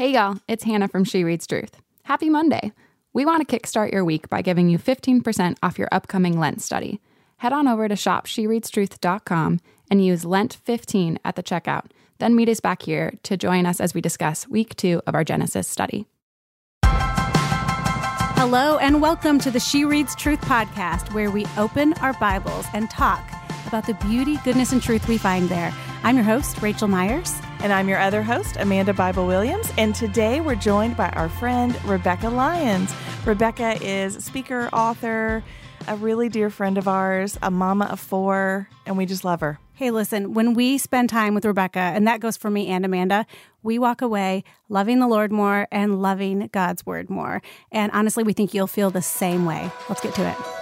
Hey, y'all, it's Hannah from She Reads Truth. Happy Monday. We want to kickstart your week by giving you 15% off your upcoming Lent study. Head on over to shopshereadstruth.com and use Lent15 at the checkout. Then meet us back here to join us as we discuss week two of our Genesis study. Hello, and welcome to the She Reads Truth podcast, where we open our Bibles and talk about the beauty, goodness, and truth we find there. I'm your host, Raechel Myers. And I'm your other host, Amanda Bible Williams. And today we're joined by our friend, Rebekah Lyons. Rebekah is speaker, author, a really dear friend of ours, a mama of four, and we just love her. Hey, listen, when we spend time with Rebekah, and that goes for me and Amanda, we walk away loving the Lord more and loving God's word more. And honestly, we think you'll feel the same way. Let's get to it.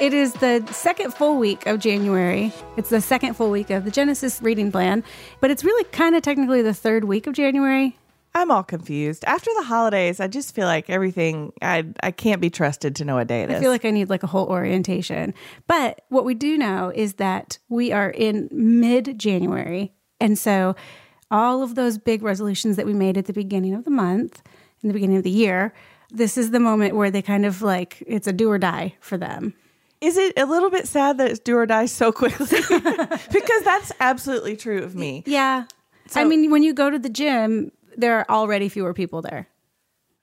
It is the second full week of January. It's the second full week of the Genesis reading plan, but it's really kind of technically the third week of January. I'm all confused. After the holidays, I just feel like everything I I can't be trusted to know what day it is. I feel like I need like a whole orientation. But what we do know is that we are in mid January. And so all of those big resolutions that we made at the beginning of the month, in the beginning of the year, this is the moment where they kind of like it's a do or die for them. Is it a little bit sad that it's do or die so quickly? because that's absolutely true of me. Yeah. So, I mean, when you go to the gym, there are already fewer people there.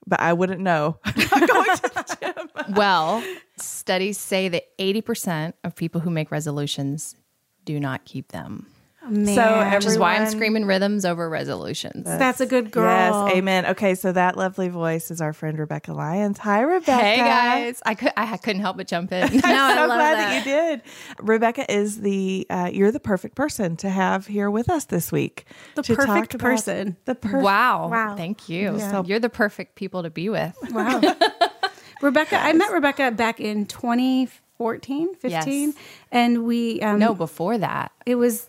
But I wouldn't know. I'm going to the gym. well, studies say that 80% of people who make resolutions do not keep them. Man. So, which is why I'm screaming rhythms over resolutions. That's, That's, a good girl. Yes, amen. Okay, so that lovely voice is our friend Rebekah Lyons. Hi, Rebekah. Hey guys, I could I couldn't help but jump in. I'm no, so glad that. that. you did. Rebekah is the uh, you're the perfect person to have here with us this week. The perfect person. The perfect. Wow. Wow. Thank you. Yeah. So you're the perfect people to be with. Wow. Rebekah, yes. I met Rebekah back in 2014, 15, yes. and we um, no before that. It was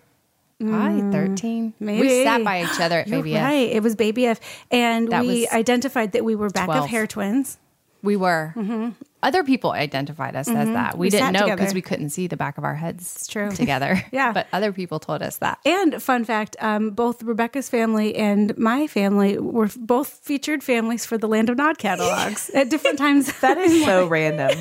Probably mm, 13. Maybe. We sat by each other at You're Baby right. F. It was Baby F. And that we identified that we were back 12. of hair twins. We were. Mm-hmm. Other people identified us mm-hmm. as that. We, we didn't know because we couldn't see the back of our heads it's true. together. yeah. But other people told us that. And fun fact um, both Rebekah's family and my family were both featured families for the Land of Nod catalogs at different times. that is so random.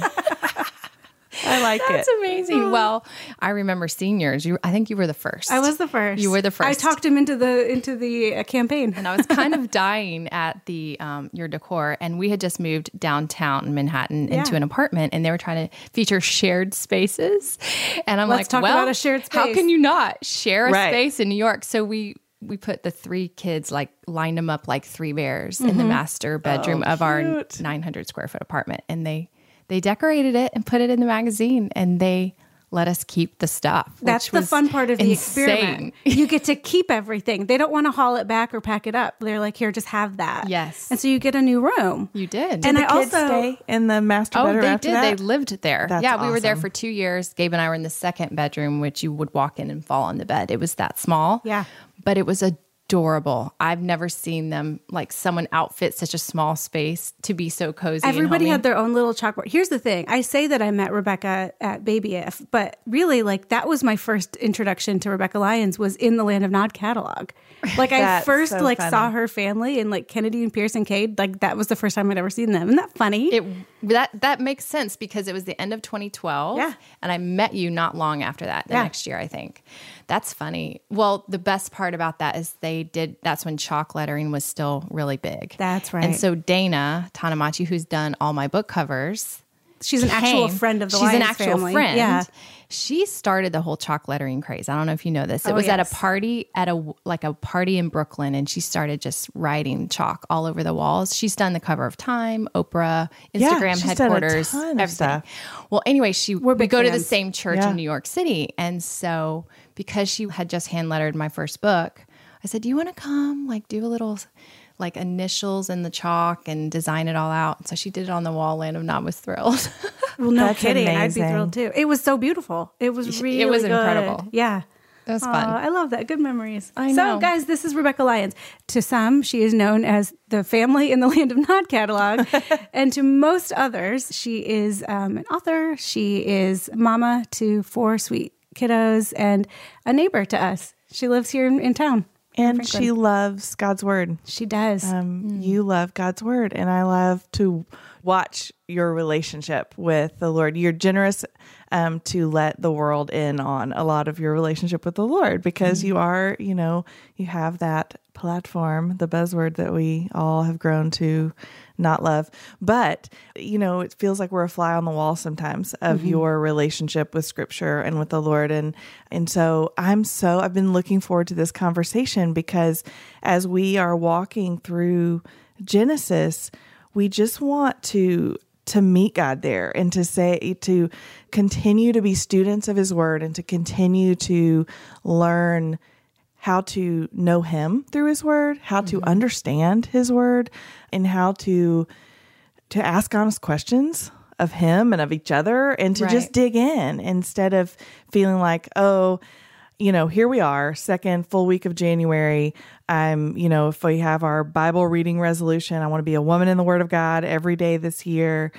I like That's it. That's amazing. Well, I remember seniors. You, I think you were the first. I was the first. You were the first. I talked him into the into the uh, campaign, and I was kind of dying at the um, your decor. And we had just moved downtown Manhattan yeah. into an apartment, and they were trying to feature shared spaces. And I'm Let's like, talk well, about a shared space. How can you not share a right. space in New York? So we we put the three kids like lined them up like three bears mm-hmm. in the mm-hmm. master bedroom oh, of our 900 square foot apartment, and they they decorated it and put it in the magazine and they let us keep the stuff. That's the fun part of the insane. experiment. you get to keep everything. They don't want to haul it back or pack it up. They're like, here, just have that. Yes. And so you get a new room. You did. did and I also stay in the master oh, bedroom. Oh, they did. That? They lived there. That's yeah, awesome. we were there for two years. Gabe and I were in the second bedroom, which you would walk in and fall on the bed. It was that small. Yeah. But it was a adorable. I've never seen them like someone outfit such a small space to be so cozy. Everybody had their own little chalkboard. Here's the thing: I say that I met Rebekah at Baby If, but really, like that was my first introduction to Rebekah Lyons was in the Land of Nod catalog. Like I first so like funny. saw her family and like Kennedy and Pierce and Cade. Like that was the first time I'd ever seen them. Isn't that funny? It that that makes sense because it was the end of 2012. Yeah, and I met you not long after that. The yeah. next year, I think. That's funny. Well, the best part about that is they did. That's when chalk lettering was still really big. That's right. And so Dana Tanamachi, who's done all my book covers, she's an came, actual friend of the. She's Lyons an actual family. friend. Yeah. She started the whole chalk lettering craze. I don't know if you know this. It oh, was yes. at a party at a like a party in Brooklyn, and she started just writing chalk all over the walls. She's done the cover of Time, Oprah, Instagram yeah, headquarters, everything. Well, anyway, she We're we go fans. to the same church yeah. in New York City, and so because she had just hand lettered my first book, I said, "Do you want to come? Like, do a little." Like initials in the chalk and design it all out. So she did it on the wall. Land of Nod was thrilled. Well, no That's kidding. amazing. I'd be thrilled too. It was so beautiful. It was really It was good. incredible. Yeah. It was Aw, fun. I love that. Good memories. I So, know. guys, this is Rebekah Lyons. To some, she is known as the family in the Land of Nod catalog. and to most others, she is um, an author. She is mama to four sweet kiddos and a neighbor to us. She lives here in, in town. And Franklin. she loves God's word. She does. Um, You love God's word, and I love to watch your relationship with the Lord. You're generous um, to let the world in on a lot of your relationship with the Lord because you are, you know, you have that platform, the buzzword that we all have grown to not love. But, you know, it feels like we're a fly on the wall sometimes of your relationship with scripture and with the Lord. And and so I'm so I've been looking forward to this conversation because as we are walking through Genesis, we just want to to meet God there and to say to continue to be students of his word and to continue to learn how to know him through his word, how to mm-hmm. understand his word and how to to ask honest questions of him and of each other and to Right. just dig in instead of feeling like, oh, you know, here we are, second full week of January. I'm, you know, if we have our Bible reading resolution, I want to be a woman in the Word of God every day this year.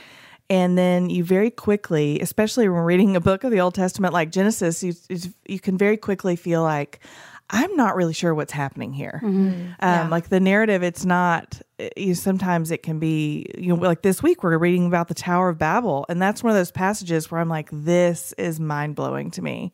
And then you very quickly, especially when reading a book of the Old Testament like Genesis, you, you can very quickly feel like, I'm not really sure what's happening here. Um, Like the narrative, it's not. You sometimes it can be. You know, like this week we're reading about the Tower of Babel, and that's one of those passages where I'm like, this is mind blowing to me.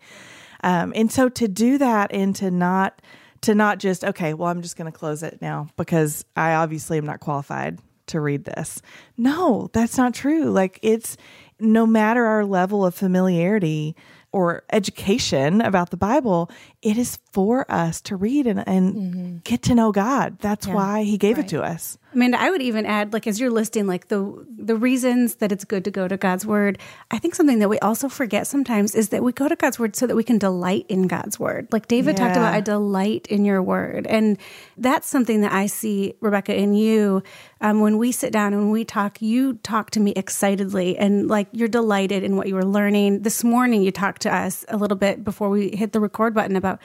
Um, and so to do that and to not to not just okay, well, I'm just going to close it now because I obviously am not qualified to read this. No, that's not true. Like it's no matter our level of familiarity or education about the Bible, it is for us to read and, and mm-hmm. get to know God. That's why He gave it to us. Amanda, I would even add, like, as you're listing, like the the reasons that it's good to go to God's word. I think something that we also forget sometimes is that we go to God's word so that we can delight in God's word. Like David talked about, I delight in your word, and that's something that I see, Rebekah, in you. Um, when we sit down and we talk, you talk to me excitedly and like you're delighted in what you were learning. This morning, you talked to us a little bit before we hit the record button about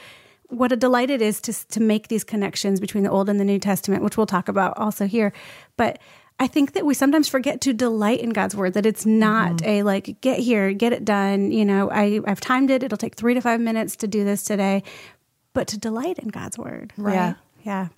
what a delight it is to to make these connections between the Old and the New Testament, which we'll talk about also here. But I think that we sometimes forget to delight in God's word. That it's not mm-hmm. a like get here, get it done. You know, I I've timed it. It'll take three to five minutes to do this today, but to delight in God's word. Right. Yeah. Yeah.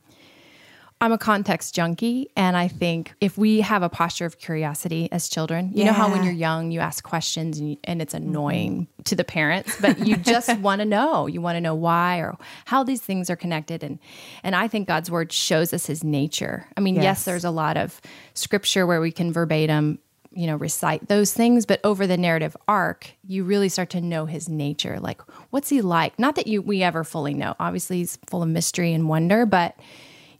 I'm a context junkie, and I think if we have a posture of curiosity as children, you know how when you're young, you ask questions and, you, and it's mm-hmm. annoying to the parents, but you just want to know. You want to know why or how these things are connected, and and I think God's word shows us His nature. I mean, yes, Yes. there's a lot of scripture where we can verbatim. You know, recite those things, but over the narrative arc, you really start to know his nature. Like, what's he like? Not that you we ever fully know. Obviously, he's full of mystery and wonder, but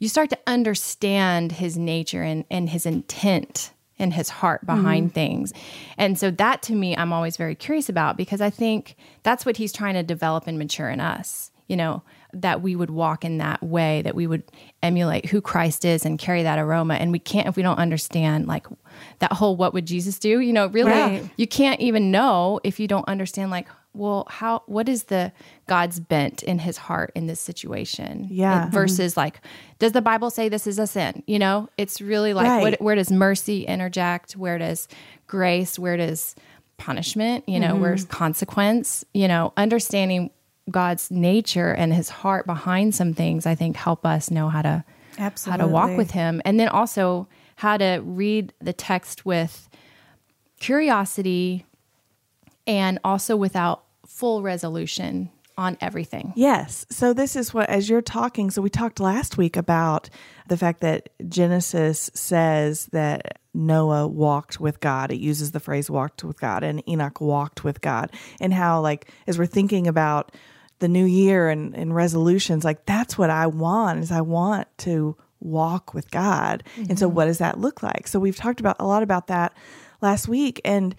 you start to understand his nature and, and his intent and his heart behind mm-hmm. things. And so that to me, I'm always very curious about because I think that's what he's trying to develop and mature in us, you know, that we would walk in that way, that we would emulate who Christ is and carry that aroma. And we can't, if we don't understand like that whole what would Jesus do, you know, really, Right. you can't even know if you don't understand like, well, how, what is the God's bent in his heart in this situation? Yeah. Versus like, does the Bible say this is a sin? You know, it's really like, Right. what, where does mercy interject? Where does grace? Where does punishment? You know, where's mm-hmm. consequence? You know, understanding God's nature and his heart behind some things, I think help us know how to, Absolutely. how to walk with him. And then also how to read the text with curiosity and also without full resolution on everything. Yes. So this is what, as you're talking, so we talked last week about the fact that Genesis says that Noah walked with God. It uses the phrase walked with God and Enoch walked with God. And how, like, as we're thinking about the new year and, and resolutions, like, that's what I want is I want to walk with God. And so mm-hmm. what does that look like? So we've talked about a lot about that last week. And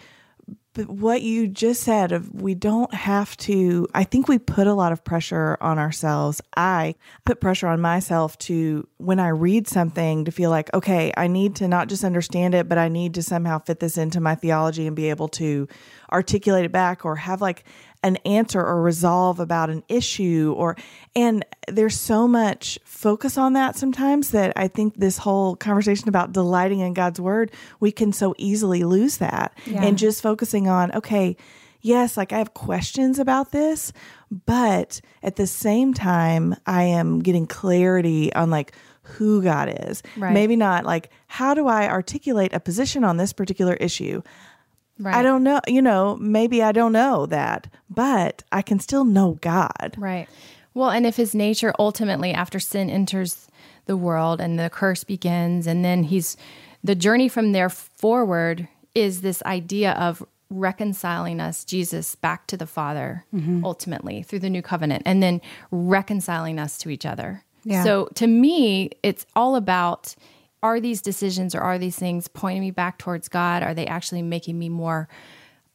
but what you just said of we don't have to I think we put a lot of pressure on ourselves. I put pressure on myself to when I read something to feel like, okay, I need to not just understand it, but I need to somehow fit this into my theology and be able to articulate it back or have like an answer or resolve about an issue or and there's so much focus on that sometimes that I think this whole conversation about delighting in God's word, we can so easily lose that and just focusing on, okay, yes, like I have questions about this, but at the same time, I am getting clarity on like who God is. Right. Maybe not like, how do I articulate a position on this particular issue? Right. I don't know, you know, maybe I don't know that, but I can still know God. Right. Well, and if his nature ultimately, after sin enters the world and the curse begins, and then he's the journey from there forward is this idea of reconciling us, Jesus, back to the Father mm-hmm. ultimately through the new covenant, and then reconciling us to each other. Yeah. So to me, it's all about are these decisions or are these things pointing me back towards God? Are they actually making me more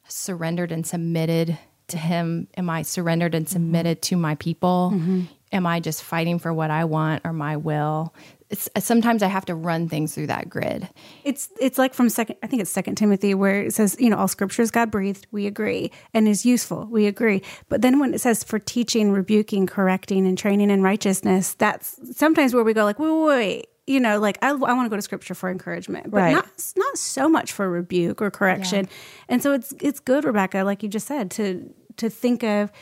surrendered and submitted to Him? Am I surrendered and mm-hmm. submitted to my people? Mm-hmm. Am I just fighting for what I want or my will? It's, uh, sometimes I have to run things through that grid. It's it's like from second I think it's second Timothy where it says, you know, all scripture is God breathed, we agree, and is useful, we agree. But then when it says for teaching, rebuking, correcting, and training in righteousness, that's sometimes where we go like, wait, wait, wait. You know, like I, I want to go to scripture for encouragement, but Right. not not so much for rebuke or correction. And so it's it's good, Rebekah, like you just said, to to think of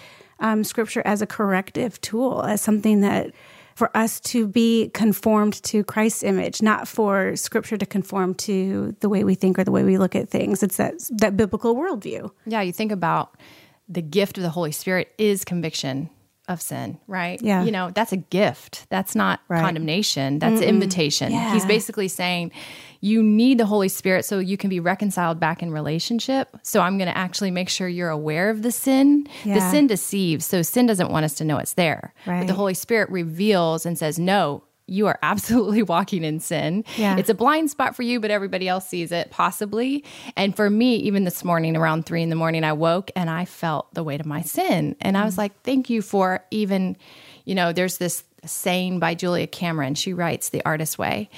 um, scripture as a corrective tool, as something that for us to be conformed to Christ's image, not for scripture to conform to the way we think or the way we look at things. It's that that biblical worldview. Yeah, you think about the gift of the Holy Spirit is conviction of sin, right? Yeah. You know, that's a gift. That's not Right. condemnation. That's invitation. Yeah. He's basically saying you need the Holy Spirit so you can be reconciled back in relationship. So I'm going to actually make sure you're aware of the sin. The sin deceives. So sin doesn't want us to know it's there. But the Holy Spirit reveals and says, no, you are absolutely walking in sin. Yeah. It's a blind spot for you, but everybody else sees it possibly. And for me, even this morning around three in the morning, I woke and I felt the weight of my sin. And I was mm. like, thank you for even, you know, there's this saying by Julia Cameron. She writes The Artist's Way.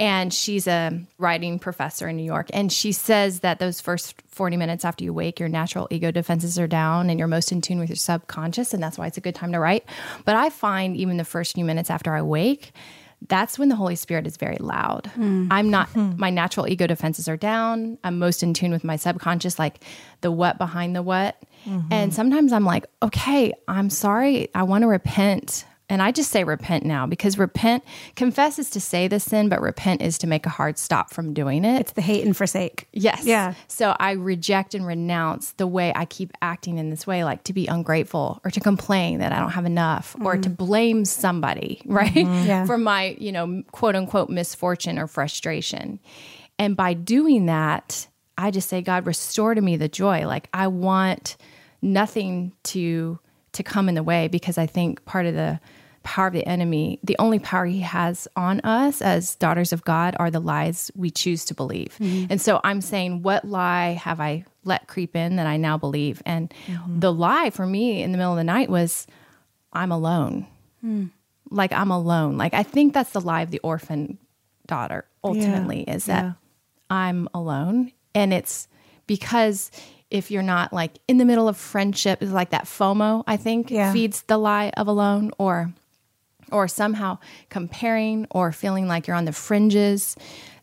And she's a writing professor in New York. And she says that those first 40 minutes after you wake, your natural ego defenses are down and you're most in tune with your subconscious. And that's why it's a good time to write. But I find even the first few minutes after I wake, that's when the Holy Spirit is very loud. Hmm. I'm not, hmm. my natural ego defenses are down. I'm most in tune with my subconscious, like the what behind the what. Mm-hmm. And sometimes I'm like, okay, I'm sorry. I want to repent. And I just say repent now because repent, confess is to say the sin, but repent is to make a hard stop from doing it. It's the hate and forsake. Yes. Yeah. So I reject and renounce the way I keep acting in this way, like to be ungrateful or to complain that I don't have enough or to mm-hmm. blame somebody, right? Mm-hmm. Yeah. For my, you know, quote unquote misfortune or frustration. And by doing that, I just say, God, restore to me the joy. Like I want nothing to to come in the way because I think part of the power of the enemy, the only power he has on us as daughters of God are the lies we choose to believe. Mm-hmm. And so I'm saying, what lie have I let creep in that I now believe? And mm-hmm. the lie for me in the middle of the night was, I'm alone. Mm. Like I'm alone. Like I think that's the lie of the orphan daughter ultimately is that yeah. I'm alone. And it's because if you're not like in the middle of friendship, it's like that FOMO, I think, Yeah. feeds the lie of alone or or somehow comparing or feeling like you're on the fringes,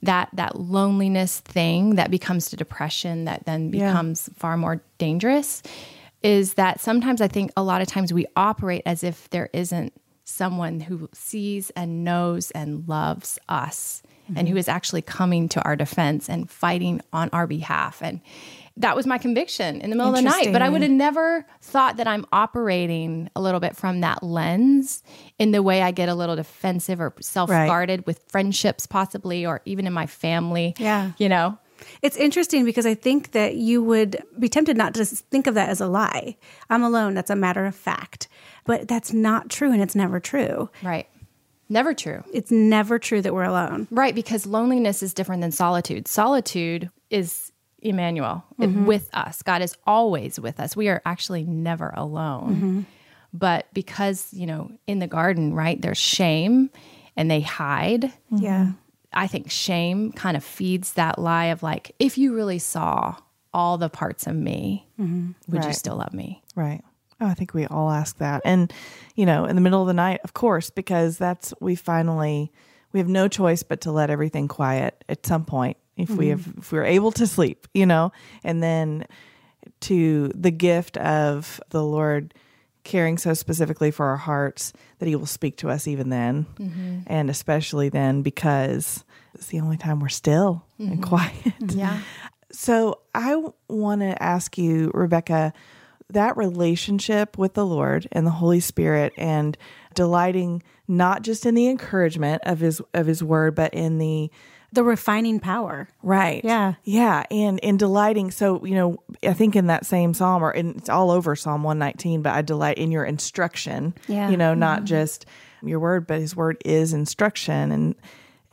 that that loneliness thing that becomes to depression that then Yeah. becomes far more dangerous is that sometimes I think a lot of times we operate as if there isn't someone who sees and knows and loves us and who mm-hmm. is actually coming to our defense and fighting on our behalf. And that was my conviction in the middle of the night. But I would have never thought that I'm operating a little bit from that lens in the way I get a little defensive or self guarded with friendships, possibly, or even in my family. Yeah. You know? It's interesting because I think that you would be tempted not to think of that as a lie. I'm alone. That's a matter of fact. But that's not true and it's never true. Right. Never true. It's never true that we're alone. Right, because loneliness is different than solitude. Solitude is Emmanuel mm-hmm. with us. God is always with us. We are actually never alone. Mm-hmm. But because, you know, in the garden, right, there's shame and they hide. Mm-hmm. Yeah. I think shame kind of feeds that lie of like, if you really saw all the parts of me, would you still love me? Right. Oh, I think we all ask that. And, you know, in the middle of the night, of course, because that's, we finally, we have no choice but to let everything quiet at some point if we have, if we're able to sleep, you know, and then to the gift of the Lord caring so specifically for our hearts that He will speak to us even then, Mm-hmm. and especially then because it's the only time we're still and quiet. Mm-hmm. Yeah. So I want to ask you, Rebekah, that relationship with the Lord and the Holy Spirit and delighting not just in the encouragement of his of his word, but in the The refining power. right. Yeah. Yeah. And in delighting. So, you know, I think in that same psalm or in, it's all over Psalm 119, but I delight in your instruction. Yeah. You know, not mm-hmm. just your word, but his word is instruction. And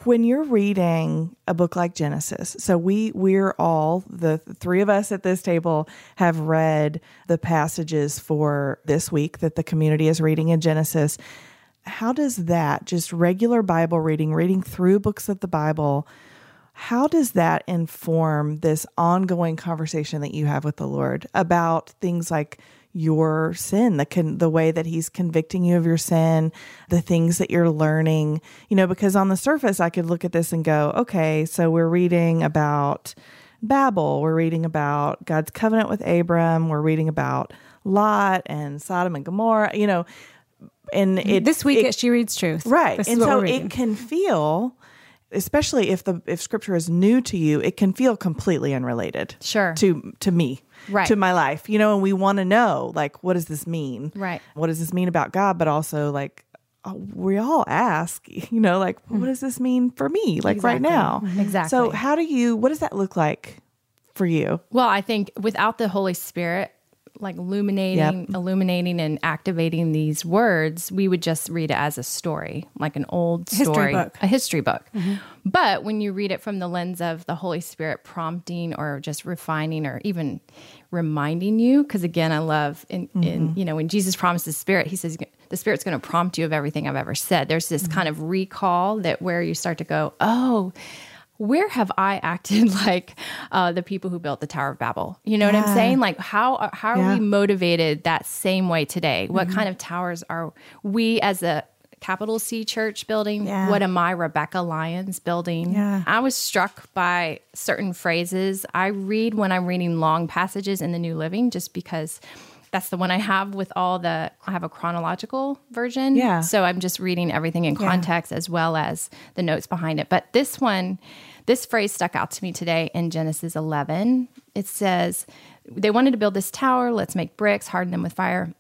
when you're reading a book like Genesis, so we we're all the three of us at this table have read the passages for this week that the community is reading in Genesis. How does that just regular Bible reading, reading through books of the Bible, how does that inform this ongoing conversation that you have with the Lord about things like your sin, the con- the way that He's convicting you of your sin, the things that you're learning? You know, because on the surface, I could look at this and go, okay, so we're reading about Babel, we're reading about God's covenant with Abram, we're reading about Lot and Sodom and Gomorrah. You know, and mm-hmm. it This week it- at She Reads Truth. right. This and so it can feel especially if the if scripture is new to you it can feel completely unrelated Sure. to to me Right. to my life. You know and we want to know like what does this mean? Right. what does this mean about god? But also like uh, we all ask you know like hmm. what does this mean for me like right now? Hmm. Exactly. so how do you what does that look like for you? Well, I think without the Holy Spirit, like illuminating, illuminating, and activating these words, we would just read it as a story, like an old History story, book. a history book. Mm-hmm. But when you read it from the lens of the Holy Spirit prompting, or just refining, or even reminding you, because again, I love in, in mm-hmm. you know when Jesus promises Spirit, He says the Spirit's going to prompt you of everything I've ever said. There's this mm-hmm. kind of recall that where you start to go, oh where have I acted like uh, the people who built the Tower of Babel? You know what I'm saying? Like how how are Yeah. we motivated that same way today? What kind of towers are we as a capital C church building? Yeah. What am I, Rebekah Lyons, building? Yeah. I was struck by certain phrases. I read when I'm reading long passages in the New Living just because that's the one I have with all the I have a chronological version. Yeah. So I'm just reading everything in Yeah. context as well as the notes behind it. But this one, this phrase stuck out to me today in Genesis 11. It says, They wanted to build this tower. Let's make bricks, harden them with fire.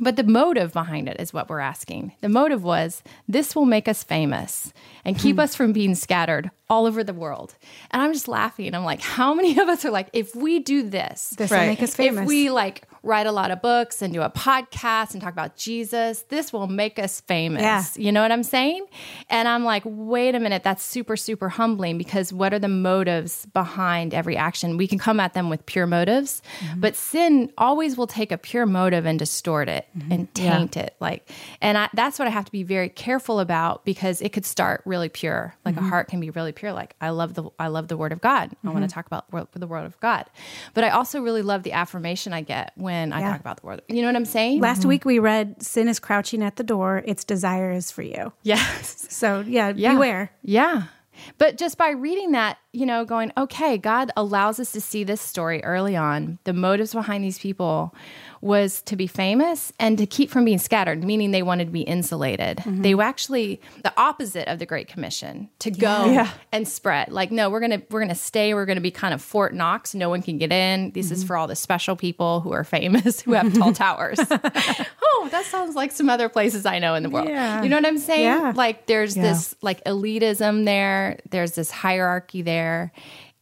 But the motive behind it is what we're asking. The motive was this will make us famous and keep hmm. us from being scattered all over the world. And I'm just laughing. I'm like, how many of us are like, if we do this, This Right. will make us famous. if we like write a lot of books and do a podcast and talk about Jesus, this will make us famous. Yeah. You know what I'm saying? And I'm like, wait a minute, that's super, super humbling because what are the motives behind every action? We can come at them with pure motives, Mm-hmm. but sin always will take a pure motive and distort it Mm-hmm. and taint it. Like, and I, that's what I have to be very careful about because it could start really pure. Like Mm-hmm. a heart can be really pure. Like I love the, I love the word of God. I want to talk about the word of God, but I also really love the affirmation I get when I Yeah. talk about the word. You know what I'm saying? Last mm-hmm. week we read Sin is crouching at the door, its desire is for you. yes. So yeah, Yeah. beware. Yeah. But just by reading that, you know, going, okay, God allows us to see this story early on. The motives behind these people was to be famous and to keep from being scattered, meaning they wanted to be insulated. Mm-hmm. They were actually the opposite of the Great Commission to go Yeah. and spread. Like, no, we're gonna we're gonna stay. We're gonna be kind of Fort Knox. No one can get in. This is mm-hmm. for all the special people who are famous who have tall towers. oh, that sounds like some other places I know in the world. Yeah. You know what I'm saying? Yeah. Like there's this like elitism there. There's this hierarchy there,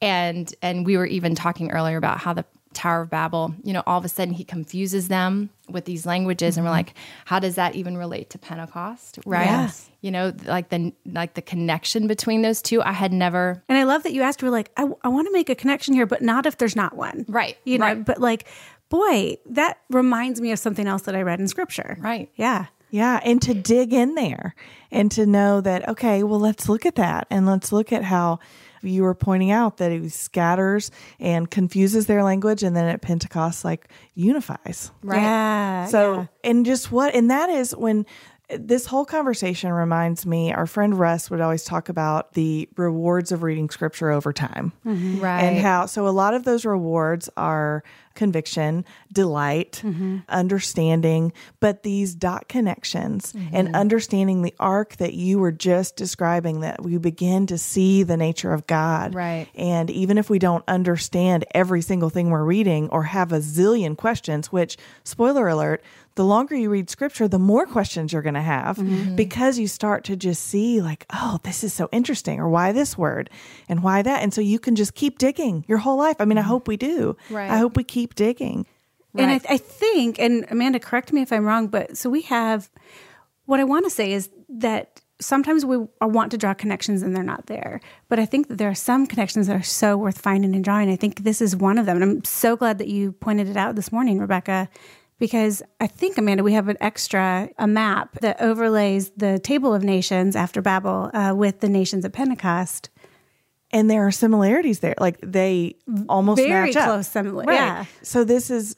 and and we were even talking earlier about how the Tower of Babel, you know, all of a sudden he confuses them with these languages, and we're mm-hmm. like, how does that even relate to Pentecost? Right? Yes. You know, like the like the connection between those two. I had never. And I love that you asked, we're like, I, I want to make a connection here, but not if there's not one. Right, You know, right. but like, boy, that reminds me of something else that I read in scripture. Right. Yeah. Yeah, and to dig in there and to know that, okay, well, let's look at that and let's look at how you were pointing out that it scatters and confuses their language and then at Pentecost, like unifies. Right. Yeah. So, yeah. and just what, and that is when this whole conversation reminds me, our friend Russ would always talk about the rewards of reading scripture over time mm-hmm. Right. and how so a lot of those rewards are conviction, delight, mm-hmm. understanding, but these dot connections mm-hmm. and understanding the arc that you were just describing that we begin to see the nature of God. Right. And even if we don't understand every single thing we're reading or have a zillion questions, which, spoiler alert, the longer you read scripture, the more questions you're going to have mm-hmm. because you start to just see, like, oh, this is so interesting, or why this word and why that. And so you can just keep digging your whole life. I mean, I mm-hmm. hope we do. Right. I hope we keep digging. And I, Right. I think, and Amanda, correct me if I'm wrong, but so we have what I want to say is that sometimes we want to draw connections and they're not there. But I think that there are some connections that are so worth finding and drawing. I think this is one of them. And I'm so glad that you pointed it out this morning, Rebekah, because I think, Amanda, we have an extra, a map that overlays the table of nations after Babel uh, with the nations at Pentecost. And there are similarities there. Like they almost Very match up. close simila- Right. yeah. So this is,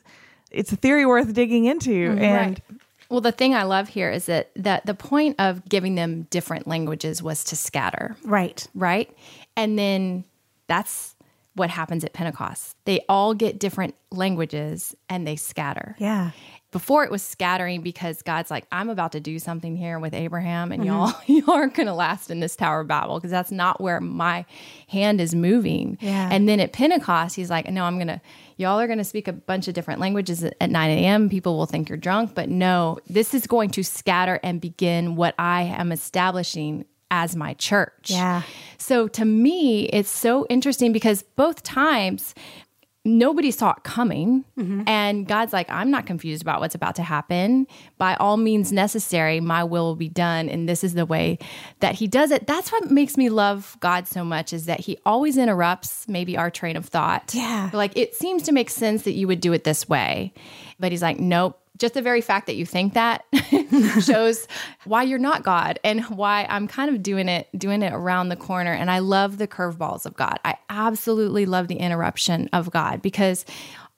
it's a theory worth digging into. And Right. Well, the thing I love here is that, that the point of giving them different languages was to scatter, Right. right? And then that's what happens at Pentecost. They all get different languages and they scatter. Yeah. Before it was scattering because God's like, I'm about to do something here with Abraham, and mm-hmm. y'all you aren't going to last in this Tower of Babel because that's not where my hand is moving. Yeah. And then at Pentecost, he's like, No, I'm going to, y'all are going to speak a bunch of different languages at 9 a.m. People will think you're drunk, but no, this is going to scatter and begin what I am establishing as my church. Yeah. So to me, it's so interesting because both times nobody saw it coming. Mm-hmm. And God's like, I'm not confused about what's about to happen. By all means necessary, my will will be done. And this is the way that He does it. That's what makes me love God so much is that He always interrupts maybe our train of thought. Yeah. Like it seems to make sense that you would do it this way. But He's like, nope. Just the very fact that you think that shows why you're not God and why I'm kind of doing it doing it around the corner and I love the curveballs of God. I absolutely love the interruption of God because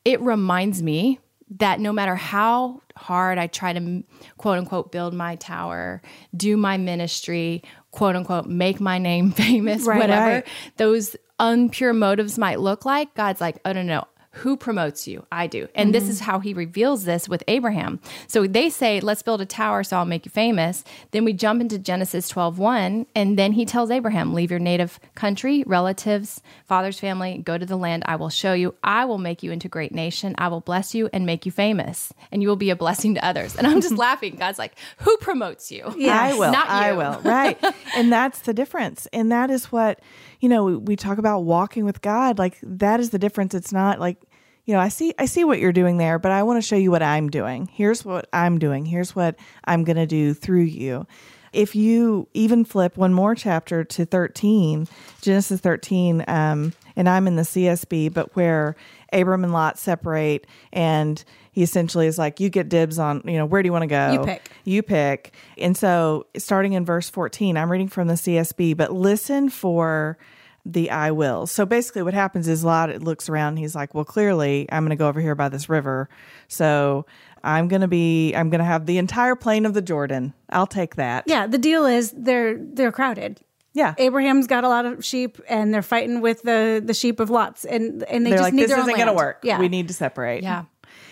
it reminds me that no matter how hard I try to quote unquote build my tower, do my ministry, quote unquote make my name famous, Right, whatever right. those unpure motives might look like, God's like, oh no, no. Who promotes you? I do. And this is mm-hmm. how he reveals this with Abraham. So they say, let's build a tower so I'll make you famous. Then we jump into Genesis 12 1, and then he tells Abraham, leave your native country, relatives, father's family, go to the land I will show you. I will make you into a great nation. I will bless you and make you famous, and you will be a blessing to others. And I'm just laughing. God's like, who promotes you? Yeah, I will. Not I will. Right. and that's the difference. And that is what, you know, we, talk about walking with God. Like that is the difference. It's not like, you know, I see I see what you're doing there, but I want to show you what I'm doing. Here's what I'm doing. Here's what I'm going to do through you. If you even flip one more chapter to 13, Genesis 13, um, and I'm in the CSB, but where Abram and Lot separate, and he essentially is like, "You get dibs on, you know, where do you want to go? You pick. You pick. And so, starting in verse 14, I'm reading from the CSB, but listen for the I will. So basically, what happens is Lot looks around and he's like, Well, clearly, I'm going to go over here by this river. So I'm going to be, I'm going to have the entire plain of the Jordan. I'll take that. Yeah, the deal is they're they're crowded. Yeah. Abraham's got a lot of sheep, and they're fighting with the the sheep of Lot's, and and they They're just like, need This their isn't own going to land. work. Yeah, We need to separate. Yeah.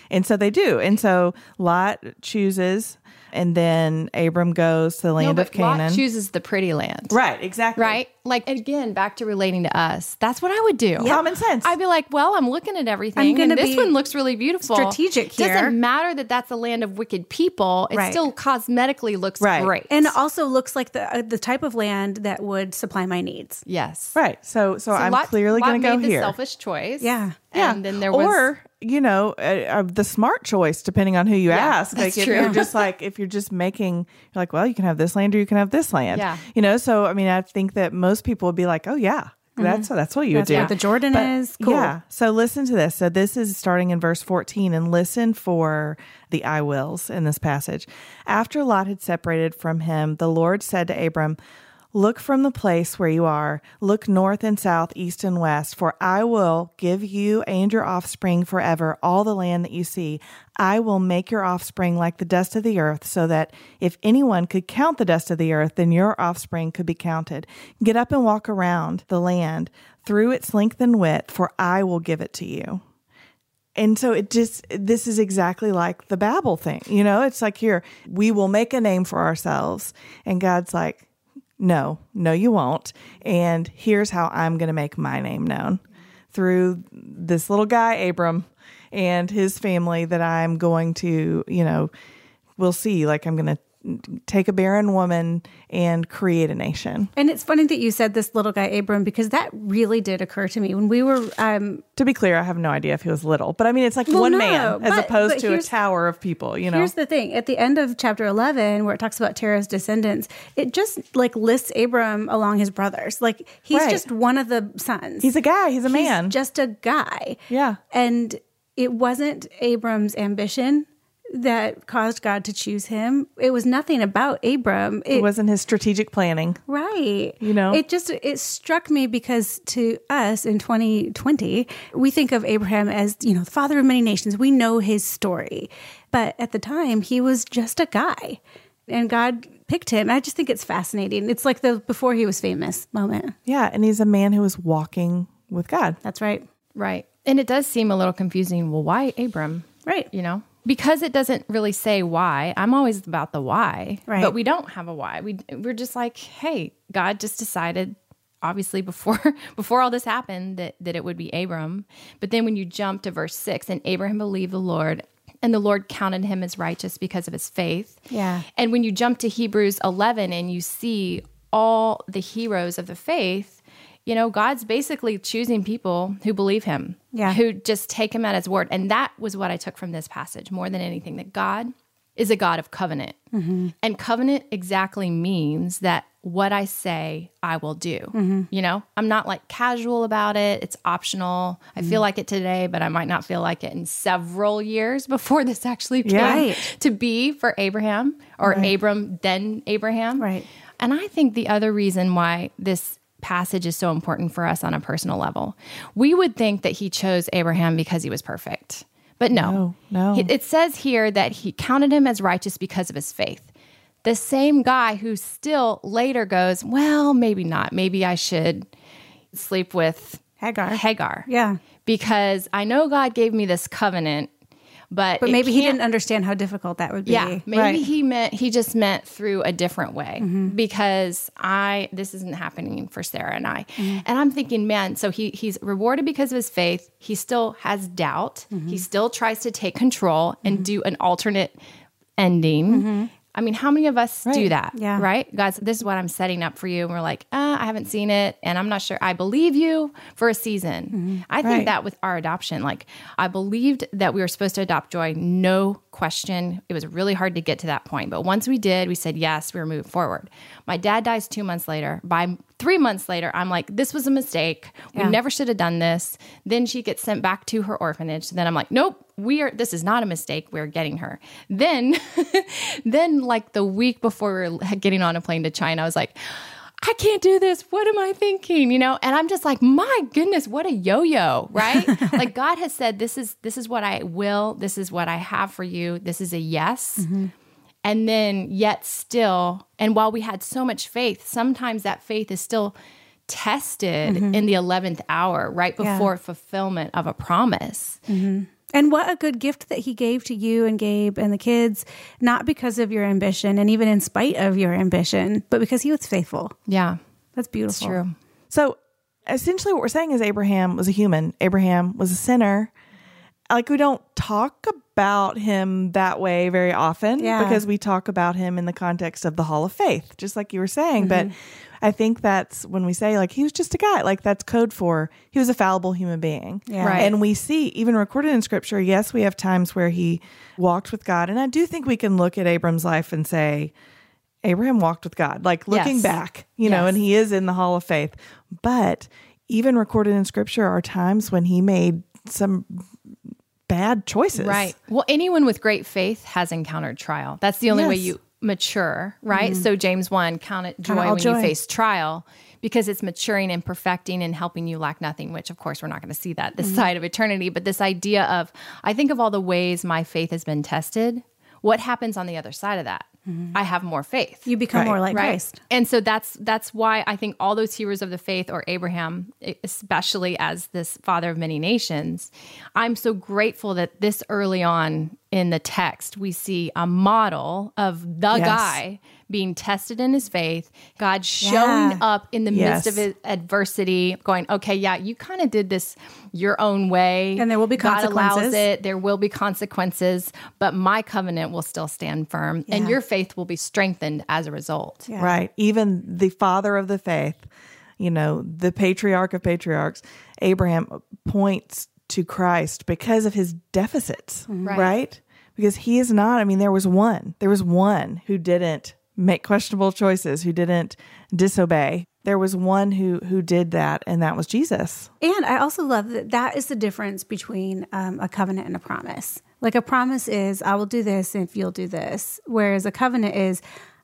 And so they do. And so Lot chooses, and then Abram goes to the No, land but of Canaan. Lot chooses the pretty land. right, exactly. Right? Like again, back to relating to us. That's what I would do. Common sense. I'd be like, well, I'm looking at everything. I'm gonna and this one looks really beautiful. strategic here. Doesn't matter that that's a land of wicked people. It Right. still cosmetically looks Right. great. and also looks like the uh, the type of land that would supply my needs. yes. Right. So, so, So I'm Lot- clearly going to go made the here. selfish choice. Yeah. And then there was or you know uh, uh, the smart choice depending on who you ask that's like if true. you're just like if you're just making you're like well you can have this land or you can have this land Yeah. you know so i mean i think that most people would be like oh yeah that's that's what you That's would do what the Jordan But, is. Cool. yeah so listen to this so this is starting in verse 14 and listen for the i wills in this passage after lot had separated from him the lord said to abram Look from the place where you are. Look north and south, east and west, for I will give you and your offspring forever all the land that you see. I will make your offspring like the dust of the earth, so that if anyone could count the dust of the earth, then your offspring could be counted. Get up and walk around the land through its length and width, for I will give it to you. And so it just, this is exactly like the Babel thing. You know, it's like here, we will make a name for ourselves. And God's like, no, no, you won't. And here's how I'm going to make my name known through this little guy, Abram, and his family that I'm going to, you know, we'll see. Like, I'm going to take a barren woman and create a nation. And it's funny that you said this little guy Abram because that really did occur to me when we were. Um, to be clear, I have no idea if he was little, but I mean, it's like Well, one no, man as opposed to a tower of people. You know, Here's the thing: at the end of chapter eleven, where it talks about Terah's descendants, it just like lists Abram along his brothers. Like he's Right. just one of the sons. he's a guy. He's a man. just a guy. Yeah. And it wasn't Abram's ambition that caused God to choose him. It was nothing about Abram. it wasn't his strategic planning. Right. You know? it just it struck me because to us in 2020, we think of Abraham as, you know, the father of many nations. We know his story. But at the time, he was just a guy. And God picked him. I just think it's fascinating. It's like the before he was famous moment. Yeah, and he's a man who was walking with God. That's right. Right. And it does seem a little confusing. Well, why Abram? Right. You know? Because it doesn't really say why. I'm always about the why. Right. But we don't have a why. We we're just like, hey, God just decided obviously before before all this happened that that it would be Abram. But then when you jump to verse 6 and Abraham believed the Lord and the Lord counted him as righteous because of his faith. Yeah. And when you jump to Hebrews 11 and you see all the heroes of the faith, you know, God's basically choosing people who believe him, Yeah. who just take him at his word. And that was what I took from this passage more than anything that God is a God of covenant. Mm-hmm. And covenant exactly means that what I say, I will do. Mm-hmm. You know, I'm not like casual about it, it's optional. I feel mm-hmm. like it today, but I might not feel like it in several years before this actually came Right. to be for Abraham or Abram, then Abraham. Right. And I think the other reason why this passage is so important for us on a personal level, we would think that he chose Abraham because he was perfect. But no, No, no. It, it says here that he counted him as righteous because of his faith. The same guy who still later goes, well, maybe not. Maybe I should sleep with Hagar. Hagar. Yeah. Because I know God gave me this covenant, but But maybe he didn't understand how difficult that would be. yeah, maybe Right. he meant he just meant through a different way mm-hmm. because I this isn't happening for Sarah and I. Mm-hmm. And I'm thinking, man, so he he's rewarded because of his faith. He still has doubt. Mm-hmm. He still tries to take control and do an alternate ending. I mean, how many of us do that? Yeah. Right? Guys, this is what I'm setting up for you. And we're like, uh, I haven't seen it. And I'm not sure. I believe you for a season. I think Right. that with our adoption, like I believed that we were supposed to adopt Joy, no question. It was really hard to get to that point. But once we did, we said, yes, we were moving forward. My dad dies two months later. By three months later, I'm like, this was a mistake. We Yeah. never should have done this. Then she gets sent back to her orphanage. Then I'm like, nope, we are, this is not a mistake. We're getting her. Then, then like the week before we were getting on a plane to China, I was like, I can't do this. What am I thinking? You know, and I'm just like, my goodness, what a yo-yo, right? like God has said, this is this is what I will, this is what I have for you. This is a yes. Mm-hmm. And then yet still, and while we had so much faith, sometimes that faith is still tested mm-hmm. in the 11th hour, right Yeah. before fulfillment of a promise. Mm-hmm. And what a good gift that he gave to you and Gabe and the kids, not because of your ambition and even in spite of your ambition, but because he was faithful. Yeah, That's beautiful. it's true. So essentially, what we're saying is Abraham was a human. Abraham was a sinner. Like we don't talk about him that way very often Yeah. because we talk about him in the context of the Hall of Faith, just like you were saying. But mm-hmm. I think that's when we say like he was just a guy, like that's code for he was a fallible human being. Yeah. Right. And we see even recorded in scripture, yes, we have times where he walked with God. And I do think we can look at Abram's life and say, Abraham walked with God, like looking Yes. back, you know, and he is in the hall of faith. But even recorded in scripture are times when he made some bad choices. Right. Well, anyone with great faith has encountered trial. That's the only way you mature, right? Mm-hmm. So James 1, count it joy when joy. you face trial because it's maturing and perfecting and helping you lack nothing, which of course we're not going to see that this mm-hmm. side of eternity, but this idea of I think of all the ways my faith has been tested, what happens on the other side of that? Mm-hmm. I have more faith. You become Right. more like right Christ. and so that's that's why i think all those heroes of the faith or abraham especially as this father of many nations i'm so grateful that this early on in the text we see a model of the Yes. guy being tested in his faith god showing Yeah. up in the Yes. midst of his adversity going okay yeah you kind of did this your own way And there will be god allows consequences. it there will be consequences but my covenant will still stand firm and your faith will be strengthened as a result Yeah. Right. Even the father of the faith, you know, the patriarch of patriarchs, Abraham points to Christ because of his deficits, mm-hmm. Right. right. Because he is not, I mean, there was one, there was one who didn't make questionable choices, who didn't disobey. There was one who who did that, and that was Jesus. And I also love that that is the difference between um, a covenant and a promise. Like a promise is, I will do this if you'll do this, whereas a covenant is,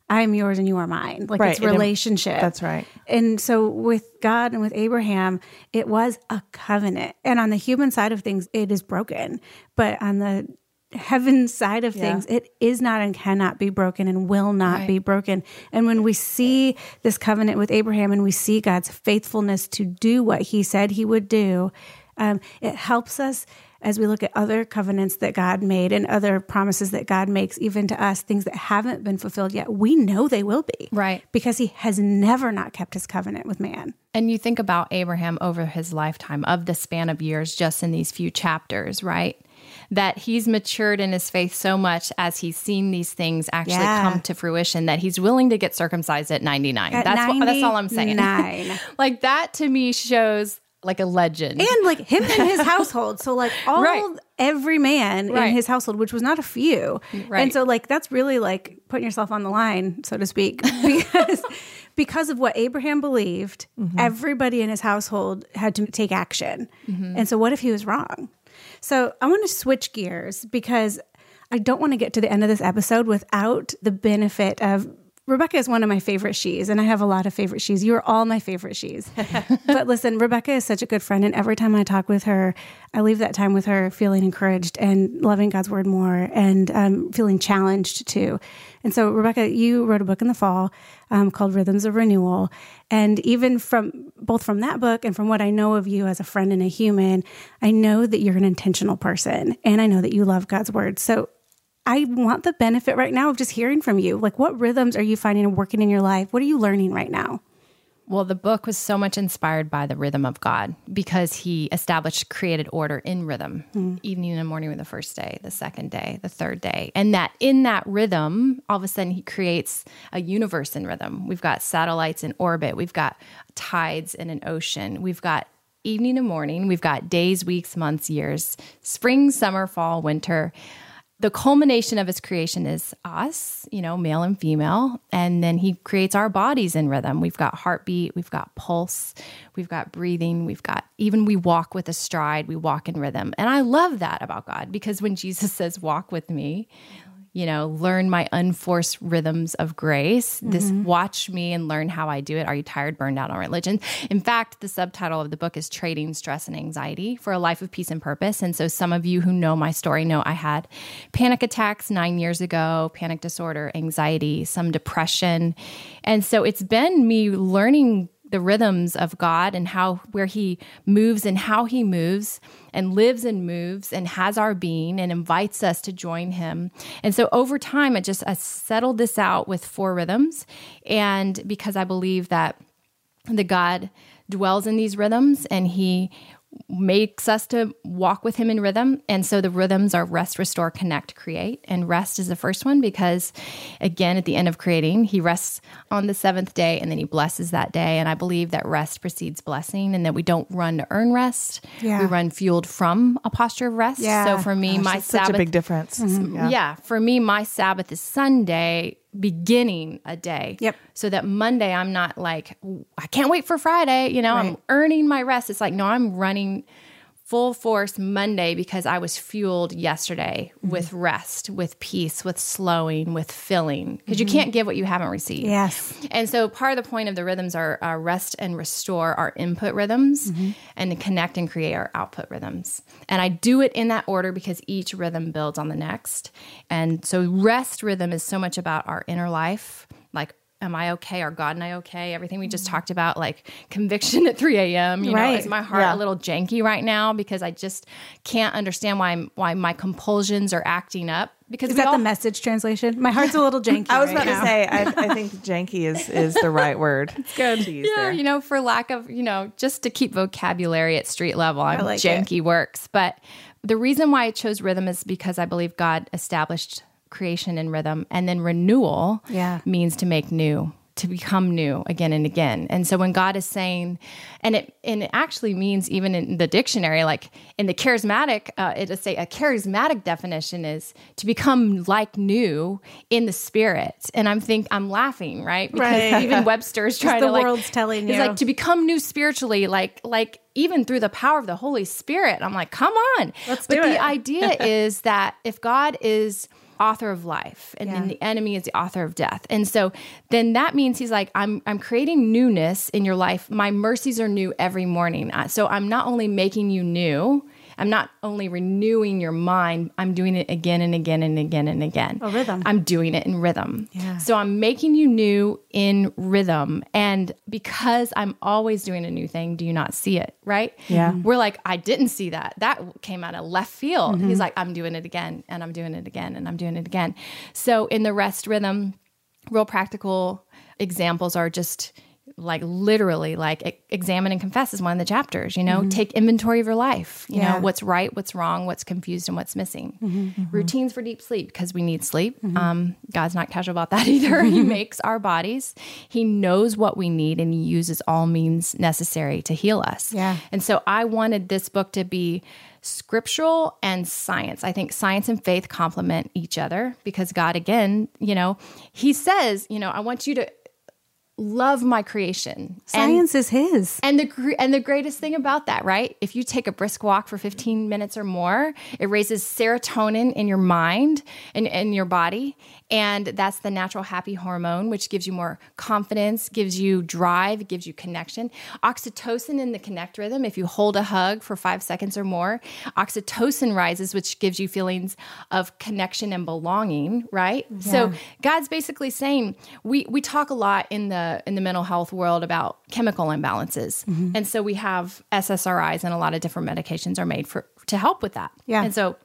I am yours and you are mine. Like Right. it's It relationship. That's right. And so with God and with Abraham, it was a covenant. And on the human side of things, it is broken. But on the heaven side of things, it is not and cannot be broken and will not Right. be broken. And when we see this covenant with Abraham and we see God's faithfulness to do what he said he would do, um, it helps us as we look at other covenants that God made and other promises that God makes, even to us, things that haven't been fulfilled yet. We know they will be. Right. Because he has never not kept his covenant with man. And you think about Abraham over his lifetime of the span of years, just in these few chapters, right? That he's matured in his faith so much as he's seen these things actually Yeah. come to fruition that he's willing to get circumcised at 99. At that's what, that's all I'm saying. 99. like that to me shows like a legend. and like him and his household. So like all Right. every man Right. in his household, which was not a few. Right. And so like that's really like putting yourself on the line, so to speak, because because of what Abraham believed, mm-hmm. everybody in his household had to take action. Mm-hmm. And so what if he was wrong? So I want to switch gears because I don't want to get to the end of this episode without the benefit of Rebekah is one of my favorite she's, and I have a lot of favorite she's. You are all my favorite she's. but listen, Rebekah is such a good friend, and every time I talk with her, I leave that time with her feeling encouraged and loving God's word more, and um, feeling challenged too. And so, Rebekah, you wrote a book in the fall um, called Rhythms of Renewal, and even from both from that book and from what I know of you as a friend and a human, I know that you're an intentional person, and I know that you love God's word. So. I want the benefit right now of just hearing from you. Like, what rhythms are you finding and working in your life? What are you learning right now? Well, the book was so much inspired by the rhythm of God because he established created order in rhythm. Hmm. Evening and morning were the first day, the second day, the third day. And that in that rhythm, all of a sudden he creates a universe in rhythm. We've got satellites in orbit, we've got tides in an ocean, we've got evening and morning, we've got days, weeks, months, years, spring, summer, fall, winter the culmination of his creation is us, you know, male and female. And then he creates our bodies in rhythm. We've got heartbeat, we've got pulse, we've got breathing, we've got even we walk with a stride, we walk in rhythm. And I love that about God because when Jesus says, walk with me, you know, learn my unforced rhythms of grace. This mm-hmm. watch me and learn how I do it. Are you tired, burned out on religion? In fact, the subtitle of the book is Trading Stress and Anxiety for a Life of Peace and Purpose. And so some of you who know my story know I had panic attacks nine years ago, panic disorder, anxiety, some depression. And so it's been me learning the rhythms of God and how where he moves and how he moves and lives and moves and has our being and invites us to join him. And so over time I just I settled this out with four rhythms and because I believe that the God dwells in these rhythms and he makes us to walk with him in rhythm. And so the rhythms are rest, restore, connect, create. And rest is the first one because, again, at the end of creating, he rests on the seventh day and then he blesses that day. And I believe that rest precedes blessing and that we don't run to earn rest. Yeah. We run fueled from a posture of rest. Yeah. So for me, my It's such a big difference. Mm-hmm. Yeah. yeah. For me, my Sabbath is Sunday, beginning a day. Yep. So that Monday, I'm not like, I can't wait for Friday. You know, I'm earning my rest. It's like, no, I'm running full force Monday because I was fueled yesterday mm-hmm. with rest, with peace, with slowing, with filling. Because you mm-hmm. can't give what you haven't received. Yes. And so part of the point of the rhythms are uh, rest and restore our input rhythms mm-hmm. and to connect and create our output rhythms. And I do it in that order because each rhythm builds on the next. And so rest rhythm is so much about our inner life, like am I okay? Are God and I okay? Everything we just mm-hmm. talked about, like conviction at 3 a.m. You know, Right. is my heart Yeah. a little janky right now because I just can't understand why why my compulsions are acting up. Because Is that all, the message translation? My heart's a little janky. I was right about now. to say, I, I think janky is, is the right word It's good. to use Yeah, there. you know, for lack of, you know, just to keep vocabulary at street level, I'm like janky works. But the reason why I chose rhythm is because I believe God established creation and rhythm, and then renewal Yeah. means to make new. To become new again and again, and so when God is saying, and it and it actually means even in the dictionary, like in the charismatic, uh, it say a charismatic definition is to become like new in the spirit. And I'm think I'm laughing, right? Because Right. even Webster's trying the to like world's telling it's you. like to become new spiritually, like like even through the power of the Holy Spirit. I'm like, come on. Let's but do the it. idea is that if God is author of life and then the enemy is the author of death. And so then that means he's like I'm I'm creating newness in your life. My mercies are new every morning. Uh, So I'm not only making you new, I'm not only renewing your mind, I'm doing it again and again and again and again. A rhythm. I'm doing it in rhythm. Yeah. So I'm making you new in rhythm. And because I'm always doing a new thing, do you not see it? Right? Yeah. Mm-hmm. We're like, I didn't see that. That came out of left field. Mm-hmm. He's like, I'm doing it again and I'm doing it again and I'm doing it again. So in the rest rhythm, real practical examples are just like literally like examine and confess is one of the chapters you know? Mm-hmm. Take inventory of your life you Yeah. know what's right what's wrong what's confused and what's missing. Mm-hmm, mm-hmm. Routines for deep sleep because we need sleep. Um, god's not casual about that either. He makes our bodies. He knows what we need and he uses all means necessary to heal us. Yeah. and so i wanted this book to be scriptural and science. I think science and faith complement each other because God, again, you know, He says, you know, I want you to love my creation. And- Science is his. and the and the greatest thing about that, right? If you take a brisk walk for 15 minutes or more, it raises serotonin in your mind and in your body, and that's the natural happy hormone, which gives you more confidence, gives you drive, gives you connection. Oxytocin in the connect rhythm. If you hold a hug for five seconds or more, oxytocin rises, which gives you feelings of connection and belonging. Right. So God's basically saying we we talk a lot in the in the mental health world about chemical imbalances, mm-hmm. and so we have SSRIs and a lot of different medications are made for to help with that. Yeah. and so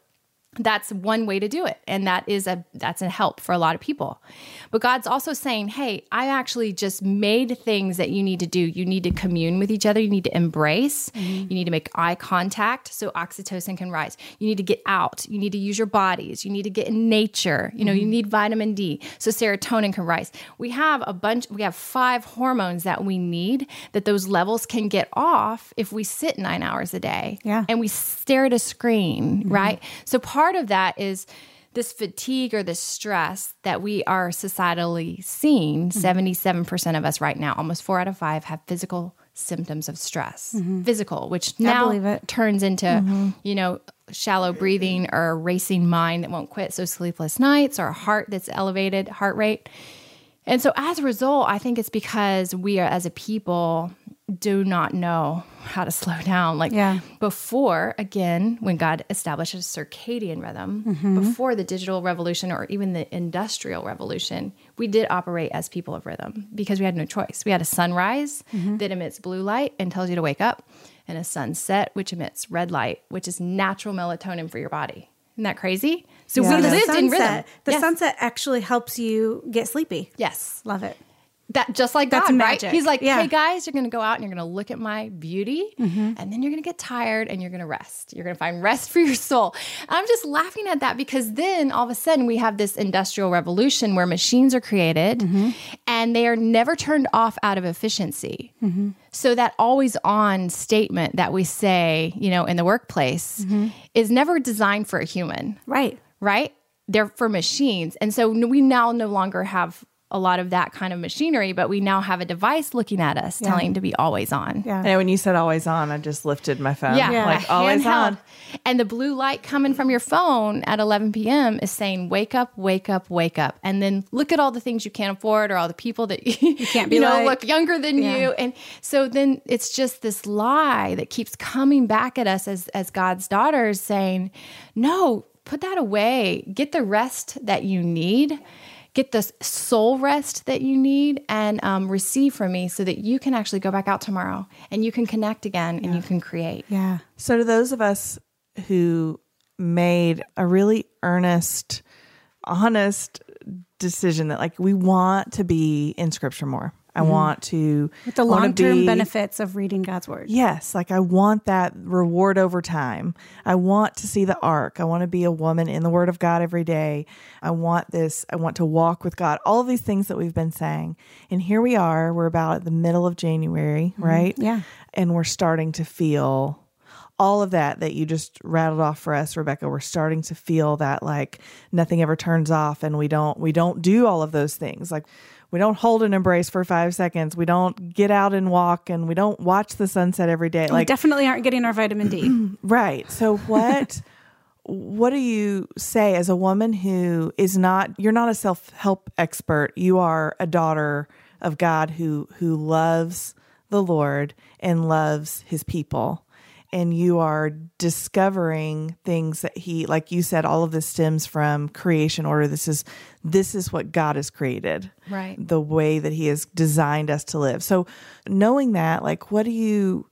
that's one way to do it. And that is a that's a help for a lot of people. But god's also saying hey i actually just made things that you need to do. You need to commune with each other. You need to embrace. Mm-hmm. You need to make eye contact so oxytocin can rise. You need to get out. You need to use your bodies. You need to get in nature. You know you mm-hmm. need vitamin d so serotonin can rise. We have a bunch we have five hormones that we need that those levels can get off if we sit nine hours a day Yeah. and we stare at a screen, mm-hmm. right? So part of that is this fatigue or this stress that we are societally seeing. 77% of us right now, almost four out of five, have physical symptoms of stress. Physical, which now turns into, you know, shallow breathing or a racing mind that won't quit. So sleepless nights or a heart that's elevated, heart rate. And so as a result, I think it's because we are as a people do not know how to slow down. Like Yeah. before, again, when God established a circadian rhythm, Mm-hmm. before the digital revolution or even the industrial revolution, we did operate as people of rhythm because we had no choice. We had a sunrise Mm-hmm. that emits blue light and tells you to wake up, and a sunset which emits red light, which is natural melatonin for your body. Isn't that crazy? So So we lived in rhythm. sunset, the Yes. sunset actually helps you get sleepy. Yes. Love it. That just like That's God, magic. right? He's like, Yeah. hey guys, you're going to go out and you're going to look at my beauty, mm-hmm. and then you're going to get tired and you're going to rest. You're going to find rest for your soul. I'm just laughing at that because then all of a sudden we have this industrial revolution where machines are created mm-hmm. and they are never turned off out of efficiency. Mm-hmm. So that always on statement that we say, you know, in the workplace is never designed for a human Right. right? They're for machines. And so we now no longer have a lot of that kind of machinery, but we now have a device looking at us telling to be always on. Yeah. And when you said always on, I just lifted my phone. Yeah, Yeah. Like always handheld. on. And the blue light coming from your phone at 11 p.m. is saying, "Wake up, wake up, wake up!" And then look at all the things you can't afford, or all the people that you, can't be you know, like. look younger than you. And so then it's just this lie that keeps coming back at us as as God's daughters, saying, "No, put that away. Get the rest that you need." Get the soul rest that you need and um, receive from me so that you can actually go back out tomorrow and you can connect again and you can create. Yeah. So, to those of us who made a really earnest, honest decision that, like, we want to be in scripture more, I want to, With the long term benefits of reading God's word. Yes, like I want that reward over time. I want to see the arc. I want to be a woman in the Word of God every day. I want this. I want to walk with God. All of these things that we've been saying. And here we are. We're about at the middle of January, mm-hmm. right? Yeah. And we're starting to feel all of that that you just rattled off for us Rebekah we're starting to feel that like nothing ever turns off and we don't we don't do all of those things like we don't hold an embrace for five seconds. We don't get out and walk and we don't watch the sunset every day. We like definitely aren't getting our vitamin D. right. So what what do you say as a woman who is not you're not a self-help expert. You are a daughter of god who who loves the lord and loves his people and you are discovering things that he like you said all of this stems from creation order. This is this is what god has created. Right. the way that he has designed us to live. So knowing that like what do you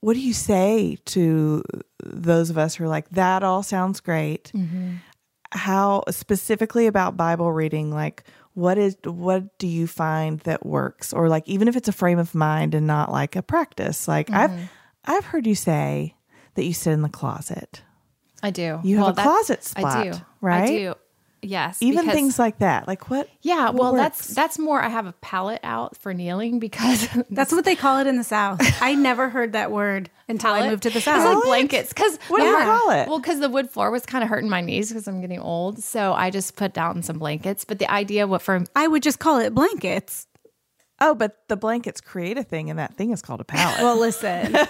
what do you say to those of us who are like that all sounds great. Mm-hmm. How specifically about bible reading like what is what do you find that works? Or like even if it's a frame of mind and not like a practice like i've mm-hmm. I've heard you say that you sit in the closet I do. You have a that's- closet I spot, do. right? I do. Yes. even because- things like that like what Yeah. what Well, that's works? that's more. I have a pallet out for kneeling because That's what they call it in the South. I never heard that word until I moved to the South. It's South. like blankets. Because What do you call it? Well, because the wood floor was kind of hurting my knees because I'm getting old. So I just put down some blankets. But the idea, what for I would just call it blankets. Oh but the blankets create a thing and that thing is called a palette Well, listen. a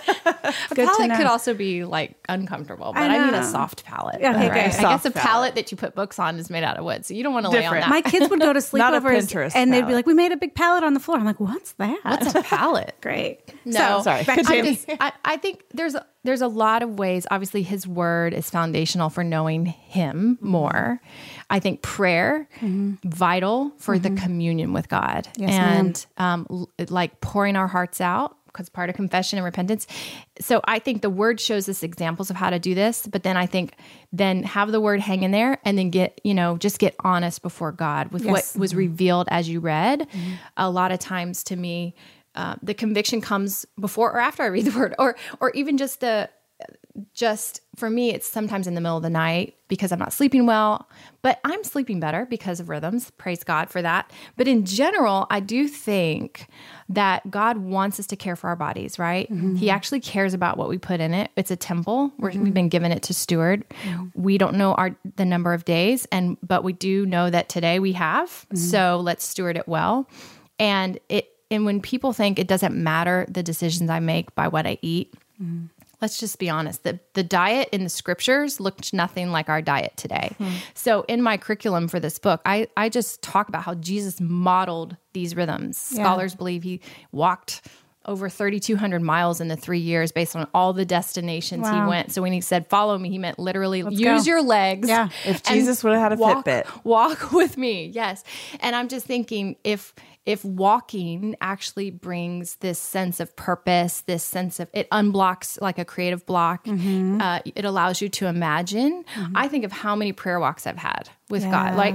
Good to palette could also be like uncomfortable, but I I, mean a soft palette. Okay, right? good. I Soft guess a palette. palette that you put books on is made out of wood, so you don't want to lay on that. My kids would go to Not a sleepovers Pinterest and they'd be like, "We made a big palette on the floor." I'm like, "What's that?" What's a palette? Great. No, So, Sorry. back I, Continue. just, I, I think there's a, there's a lot of ways. Obviously, His Word is foundational for knowing Him mm-hmm. more. I think prayer mm-hmm. vital for the mm-hmm. communion with God, Yes, and um, like pouring our hearts out because part of confession and repentance. So I think the Word shows us examples of how to do this. But then I think then have the Word hang in there, and then get you know just get honest before God with Yes. what was revealed as you read. A lot of times, to me uh, the conviction comes before or after I read the word, or or even just the just for me, it's sometimes in the middle of the night because I'm not sleeping well, but I'm sleeping better because of rhythms. Praise God for that. But in general, I do think that God wants us to care for our bodies, right? He mm-hmm. actually cares about what we put in it. It's a temple. We're, We've mm-hmm. been given it to steward. We don't know our the number of days, and but we do know that today we have. Mm-hmm. So let's steward it well. And it and when people think it doesn't matter the decisions I make by what I eat, let's just be honest the, the diet in the scriptures looked nothing like our diet today. So in my curriculum for this book I, I just talk about how jesus modeled these rhythms. Scholars believe he walked over 3200 miles in the three years based on all the destinations he went. So when he said follow me he meant literally use go. your legs Yeah. If Jesus would have had a walk, Fitbit. walk with me. Yes. And i'm just thinking if if walking actually brings this sense of purpose this sense of it unblocks like a creative block Mm-hmm. uh, it allows you to imagine i think of how many prayer walks i've had with god like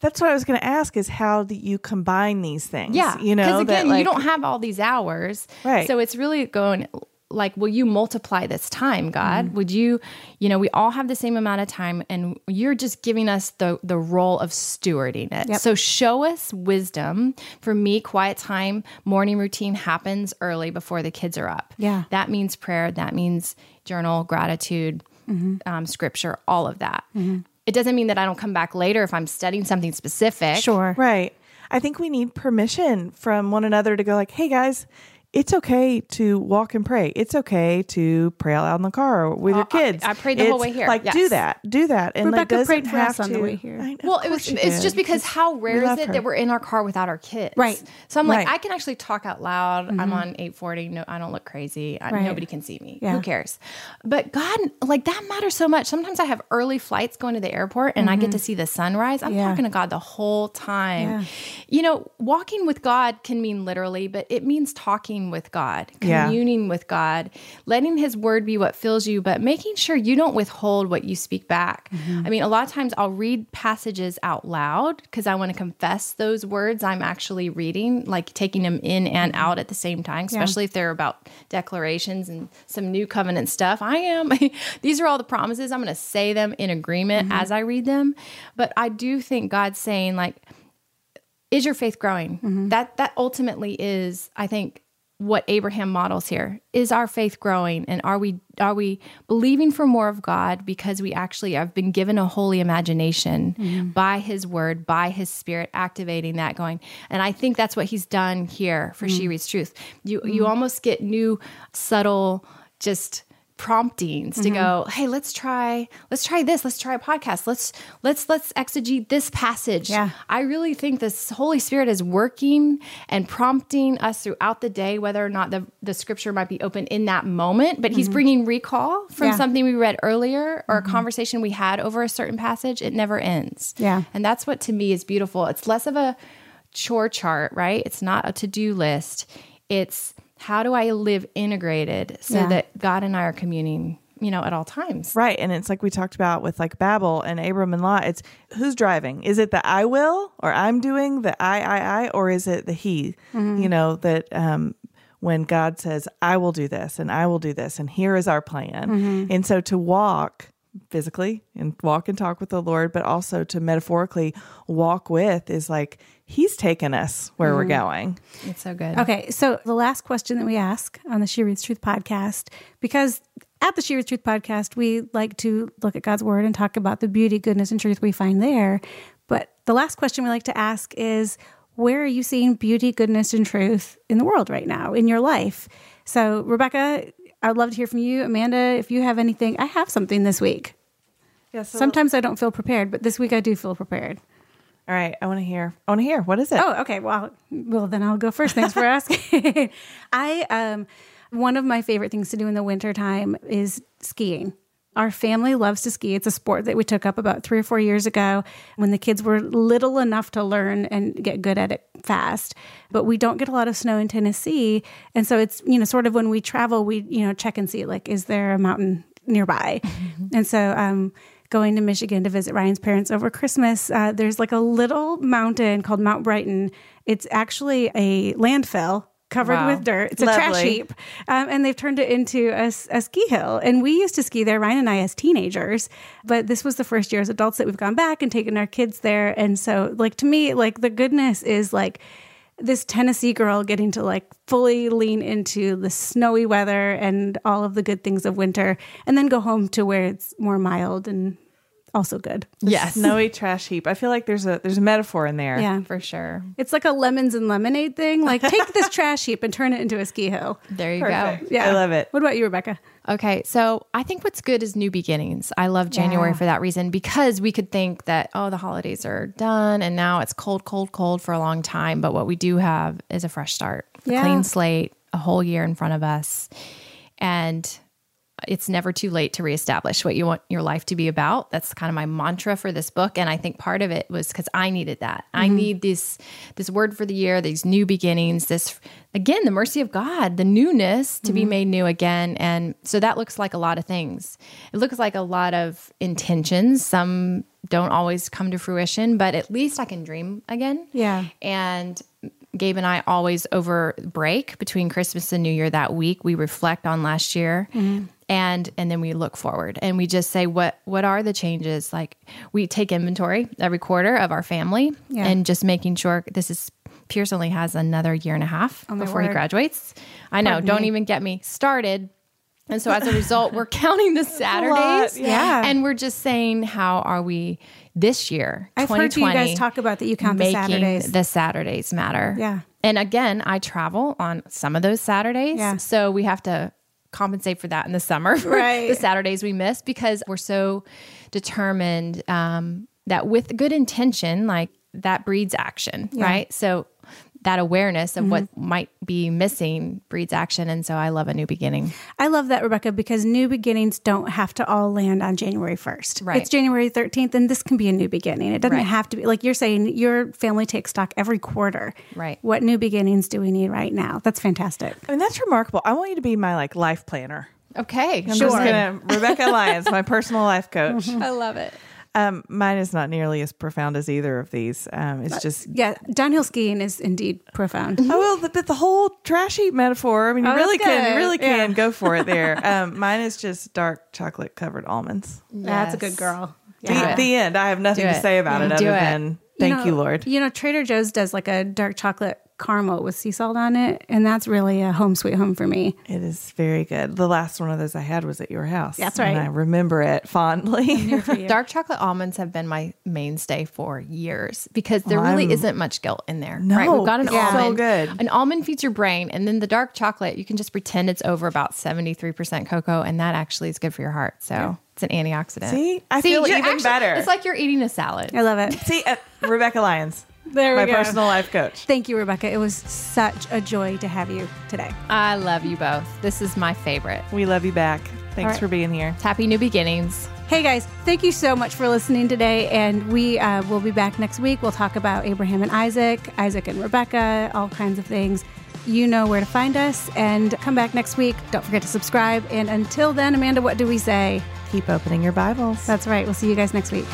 That's what I was going to ask is how do you combine these things? yeah You know, because that, again you don't have all these hours Right. so it's really going like will you multiply this time god Mm-hmm. would you you know we all have the same amount of time and you're just giving us the the role of stewarding it Yep. so show us wisdom for me quiet time morning routine happens early before the kids are up Yeah. that means prayer that means journal gratitude Mm-hmm. um, scripture all of that it doesn't mean that i don't come back later if i'm studying something specific Sure. Right. I think we need permission from one another to go like, hey guys, it's okay to walk and pray. It's okay to pray out loud in the car with oh, your Oh, I- kids. I prayed the whole way here. Like do that, do that, and like Rebekah doesn't prayed for have us on to. the way here. I know, Well, it was it's did. just because how rare is it her. that we're in our car without our kids? Right. So I'm like, Right. I can actually talk out loud. I'm mm-hmm. on 840. No, I don't look crazy. I, Right. Nobody can see me. Yeah. Who cares? But God, like that matters so much. Sometimes I have early flights going to the airport and I get to mm-hmm. see the sunrise. I'm Yeah. talking to God the whole time. Yeah. You know, walking with God can mean literally, but it means talking with God, Yeah. communing with God, letting His word be what fills you, but making sure you don't withhold what you speak back. Mm-hmm. I mean, a lot of times I'll read passages out loud because I want to confess those words I'm actually reading, like taking them in and mm-hmm. out at the same time, especially if they're about declarations and some new covenant stuff. I am, these are all the promises. I'm going to say them in agreement mm-hmm. as I read them. But I do think God's saying, like, is your faith growing? That that ultimately is, I think, what Abraham models here. Is our faith growing, and are we are we believing for more of God because we actually have been given a holy imagination mm-hmm. by His Word, by His Spirit, activating that going? And I think that's what He's done here for mm-hmm. She Reads Truth. You you mm-hmm. almost get new subtle just promptings to go hey let's try let's try this let's try a podcast let's let's let's exegete this passage Yeah. I really think this Holy Spirit is working and prompting us throughout the day, whether or not the, the scripture might be open in that moment, but He's mm-hmm. bringing recall from Yeah. something we read earlier or a mm-hmm. conversation we had over a certain passage. It never ends. Yeah. And that's what to me is beautiful. It's less of a chore chart, right? It's not a to do list. It's how do I live integrated so Yeah. that God and I are communing, you know, at all times. Right. And it's like we talked about with like Babel and Abram and Lot. It's who's driving? Is it the I will or I'm doing the I, I, I, or is it the he? You know, that um, when God says, I will do this and I will do this and here is our plan. And so to walk physically and walk and talk with the Lord, but also to metaphorically walk with is like he's taken us where we're mm-hmm. going. It's so good. Okay, so the last question that we ask on the She Reads Truth podcast, because at the She Reads Truth podcast, we like to look at God's word and talk about the beauty, goodness, and truth we find there. But the last question we like to ask is where are you seeing beauty, goodness, and truth in the world right now, in your life? So, Rebekah, I'd love to hear from you. Amanda, if you have anything, I have something this week. Yeah. So, Sometimes I don't feel prepared, but this week I do feel prepared. All right. I want to hear. I want to hear. What is it? Oh, okay. Well, well, then I'll go first. Thanks for asking. I um, one of my favorite things to do in the wintertime is skiing. Our family loves to ski. It's a sport that we took up about three or four years ago when the kids were little enough to learn and get good at it fast. But we don't get a lot of snow in Tennessee. And so it's, you know, sort of when we travel, we, you know, check and see like, is there a mountain nearby? and so, um, going to Michigan to visit Ryan's parents over Christmas, uh, there's like a little mountain called Mount Brighton. It's actually a landfill covered Wow. with dirt. It's a trash heap. Um, and they've turned it into a ski hill. And we used to ski there, Ryan and I, as teenagers. But this was the first year as adults that we've gone back and taken our kids there. And so, like, to me, like, the goodness is like, this Tennessee girl getting to like fully lean into the snowy weather and all of the good things of winter and then go home to where it's more mild and also good. Yes. Snowy trash heap. I feel like there's a there's a metaphor in there. Yeah. For sure. It's like a lemons and lemonade thing. Like take this trash heap and turn it into a ski hill. There you go. Yeah. I love it. What about you, Rebekah? Okay, so I think what's good is new beginnings. I love January Yeah. for that reason because we could think that, oh, the holidays are done and now it's cold, cold, cold for a long time. But what we do have is a fresh start, a clean slate, a whole year in front of us. And it's never too late to reestablish what you want your life to be about. That's kind of my mantra for this book. And I think part of it was because I needed that. I mm-hmm. need this this word for the year, these new beginnings, this again, the mercy of God, the newness to be mm-hmm. made new again. And so that looks like a lot of things. It looks like a lot of intentions. Some don't always come to fruition, but at least I can dream again. Yeah. And Gabe and I always over break between Christmas and New Year that week. We reflect on last year. And and then we look forward and we just say what what are the changes? Like we take inventory every quarter of our family Yeah. and just making sure this is Pierce only has another year and a half Oh, before he graduates. I know, Pardon don't me. even get me started And so as a result, we're counting the Saturdays. yeah. And we're just saying, how are we this year? I've heard you guys talk about that you count the Saturdays. the Saturdays matter. Yeah. And again, I travel on some of those Saturdays. Yeah. So we have to compensate for that in the summer Right. the Saturdays we miss because we're so determined um, that with good intention, like that breeds action, right? So that awareness of Mm-hmm. what might be missing breeds action. And so I love a new beginning. I love that, Rebekah, because new beginnings don't have to all land on January 1st. Right. It's January 13th, and this can be a new beginning. It doesn't Right. have to be like you're saying, your family takes stock every quarter. Right. What new beginnings do we need right now? That's fantastic. I mean, that's remarkable. I want you to be my like life planner. Okay. I'm just gonna Rebekah Lyons, my personal life coach. I love it. Um, mine is not nearly as profound as either of these. Um, it's just Yeah, downhill skiing is indeed profound. Oh well, the, but the whole trash heap metaphor. I mean, you Oh, really can, you really can Yeah. go for it there. Um, mine is just dark chocolate covered almonds. That's a good Yes. girl. The, the end. I have nothing to say about it other it. than thank know- you, Lord. You know, Trader Joe's does like a dark chocolate caramel with sea salt on it, and that's really a home sweet home for me. It is very good. The last one of those I had was at your house. That's And right. I remember it fondly. Dark chocolate almonds have been my mainstay for years because there Well, really I'm- isn't much guilt in there. No, right? We've got an it's so almond. good. An almond feeds your brain, and then the dark chocolate, you can just pretend it's over about 73% cocoa, and that actually is good for your heart. So it's an antioxidant. See? I feel you're even better. It's like you're eating a salad. I love it. See, uh, Rebekah Lyons, There my go. My personal life coach. Thank you, Rebekah. It was such a joy to have you today. I love you both. This is my favorite. We love you back. Thanks right. for being here. Happy new beginnings. Hey guys, thank you so much for listening today. And we uh, will be back next week. We'll talk about Abraham and Isaac, Isaac and Rebekah, all kinds of things. You know where to find us. And come back next week. Don't forget to subscribe. And until then, Amanda, what do we say? Keep opening your Bibles. That's right. We'll see you guys next week.